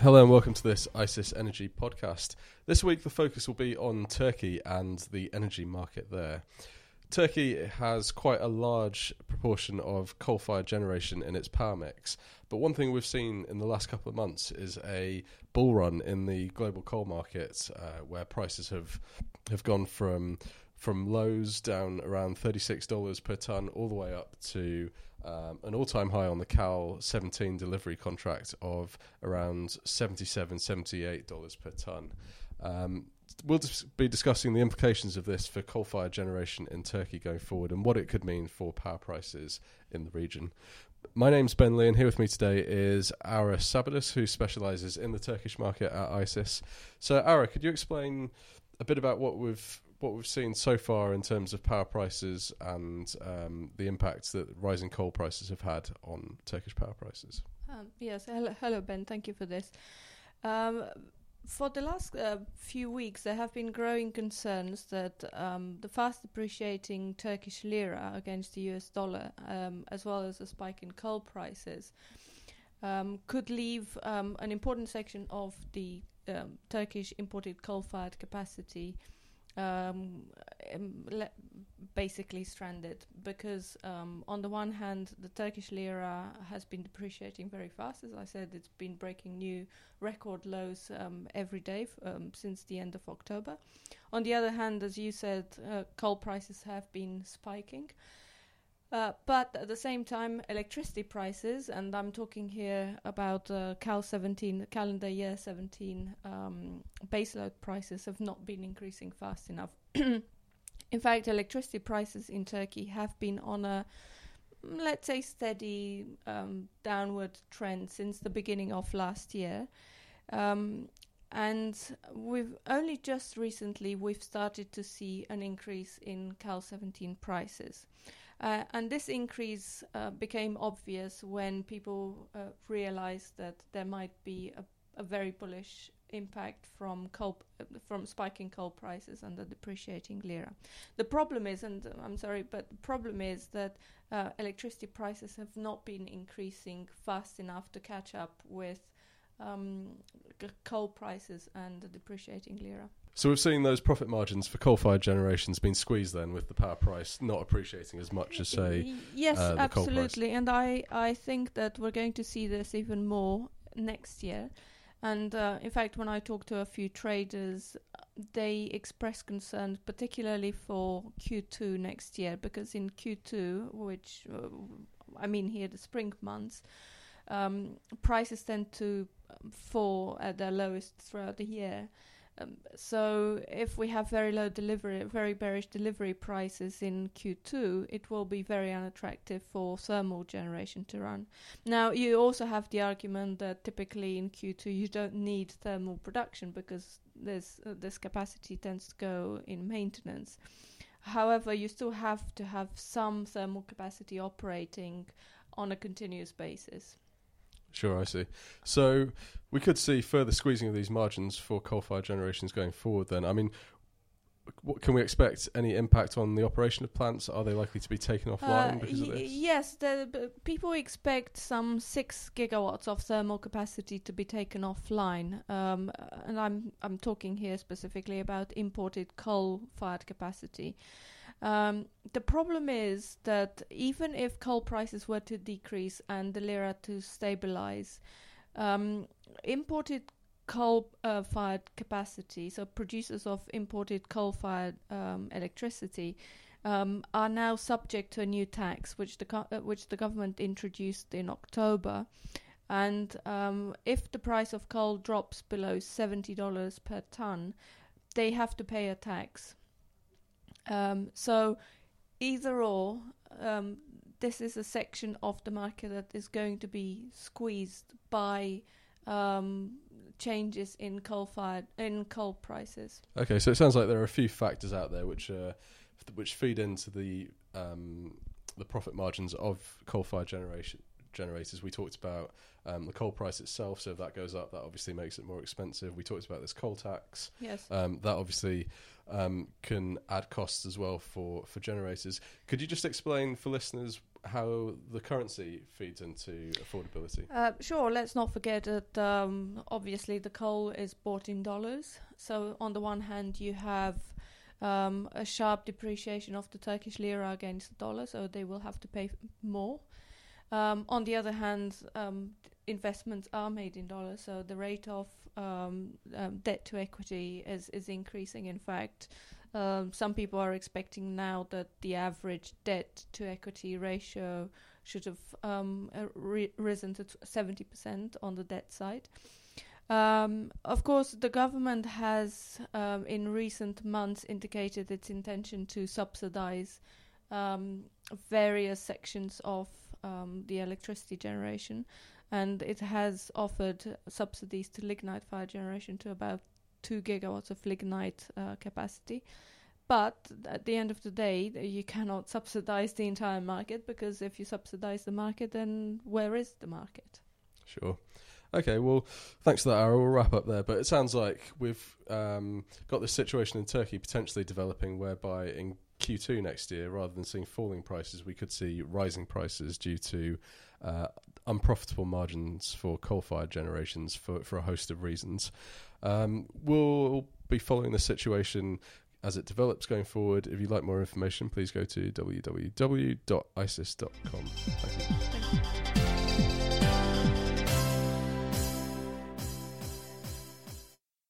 Hello and welcome to this ICIS Energy podcast. This week, the focus will be on Turkey and the energy market there. Turkey has quite a large proportion of coal fired generation in its power mix, but one thing we've seen in the last couple of months is a bull run in the global coal market uh, where prices have, have gone from, from lows down around $36 per tonne all the way up to um, an all-time high on the Cal 17 delivery contract of around 77 $78 per tonne. Um, we'll be discussing the implications of this for coal-fired generation in Turkey going forward and what it could mean for power prices in the region. My name's Ben Lee, and here with me today is Aura Sabadus, who specialises in the Turkish market at ICIS. So, Aura, could you explain a bit about what we've what we've seen so far in terms of power prices and um, the impacts that rising coal prices have had on Turkish power prices. Um, yes, hello, hello, Ben. Thank you for this. Um, for the last uh, few weeks, there have been growing concerns that um, the fast depreciating Turkish lira against the US dollar, um, as well as a spike in coal prices, um, could leave an important section of the Turkish imported coal fired capacity um, basically stranded because um, on the one hand the Turkish lira has been depreciating very fast. As I said it's been breaking new record lows um, every day f- um, since the end of October. On the other hand as you said uh, coal prices have been spiking uh, but at the same time, electricity prices, and I'm talking here about uh, Cal 17, calendar year 17 um, baseload prices have not been increasing fast enough. in fact, electricity prices in Turkey have been on a let's say steady um, downward trend since the beginning of last year. Um, and we've only just recently we've started to see an increase in Cal 17 prices. Uh, and this increase uh, became obvious when people uh, realized that there might be a, a very bullish impact from coal, from spiking coal prices and the depreciating lira. The problem is, and I'm sorry, but the problem is that uh, electricity prices have not been increasing fast enough to catch up with um, coal prices and the depreciating lira. So we've seen those profit margins for coal-fired generations being squeezed then with the power price not appreciating as much as say yes uh, absolutely. And I, I think that we're going to see this even more next year. And uh, in fact when I talk to a few traders they express concern particularly for Q2 next year because in Q2 which uh, I mean here the spring months um, prices tend to fall at their lowest throughout the year um, so if we have very low delivery, very bearish delivery prices in Q2, it will be very unattractive for thermal generation to run. Now you also have the argument that typically in Q2 you don't need thermal production because this uh, this capacity tends to go in maintenance. However, you still have to have some thermal capacity operating on a continuous basis. Sure, I see. So we could see further squeezing of these margins for coal-fired generations going forward. Then, I mean, what, can we expect any impact on the operation of plants? Are they likely to be taken offline uh, because of this? Yes, the, people expect some six gigawatts of thermal capacity to be taken offline, um, and I'm I'm talking here specifically about imported coal-fired capacity. Um, the problem is that even if coal prices were to decrease and the lira to stabilize, um, imported coal uh, fired capacity, so producers of imported coal fired um, electricity, um, are now subject to a new tax, which the co- uh, which the government introduced in October. And um, if the price of coal drops below seventy dollars per ton, they have to pay a tax. Um, so either or, um, this is a section of the market that is going to be squeezed by um, changes in coal fired in coal prices. Okay, so it sounds like there are a few factors out there which uh, which feed into the um, the profit margins of coal fired generation generators. We talked about um, the coal price itself, so if that goes up, that obviously makes it more expensive. We talked about this coal tax. Yes. Um, that obviously um, can add costs as well for, for generators. Could you just explain for listeners how the currency feeds into affordability? Uh, sure. Let's not forget that um, obviously the coal is bought in dollars. So on the one hand, you have um, a sharp depreciation of the Turkish lira against the dollar, so they will have to pay f- more. Um, on the other hand, um, investments are made in dollars, so the rate of um, um, debt to equity is is increasing. In fact, um, some people are expecting now that the average debt to equity ratio should have um, uh, risen to seventy percent on the debt side. Um, of course, the government has, um, in recent months, indicated its intention to subsidize um, various sections of um, the electricity generation, and it has offered subsidies to lignite fire generation to about two gigawatts of lignite uh, capacity. But at the end of the day, you cannot subsidize the entire market because if you subsidize the market, then where is the market? Sure. Okay, well, thanks for that, Ara. We'll wrap up there. But it sounds like we've um, got this situation in Turkey potentially developing whereby in Q2 next year, rather than seeing falling prices, we could see rising prices due to uh, unprofitable margins for coal fired generations for, for a host of reasons. Um, we'll be following the situation as it develops going forward. If you'd like more information, please go to www.icis.com. Thank you.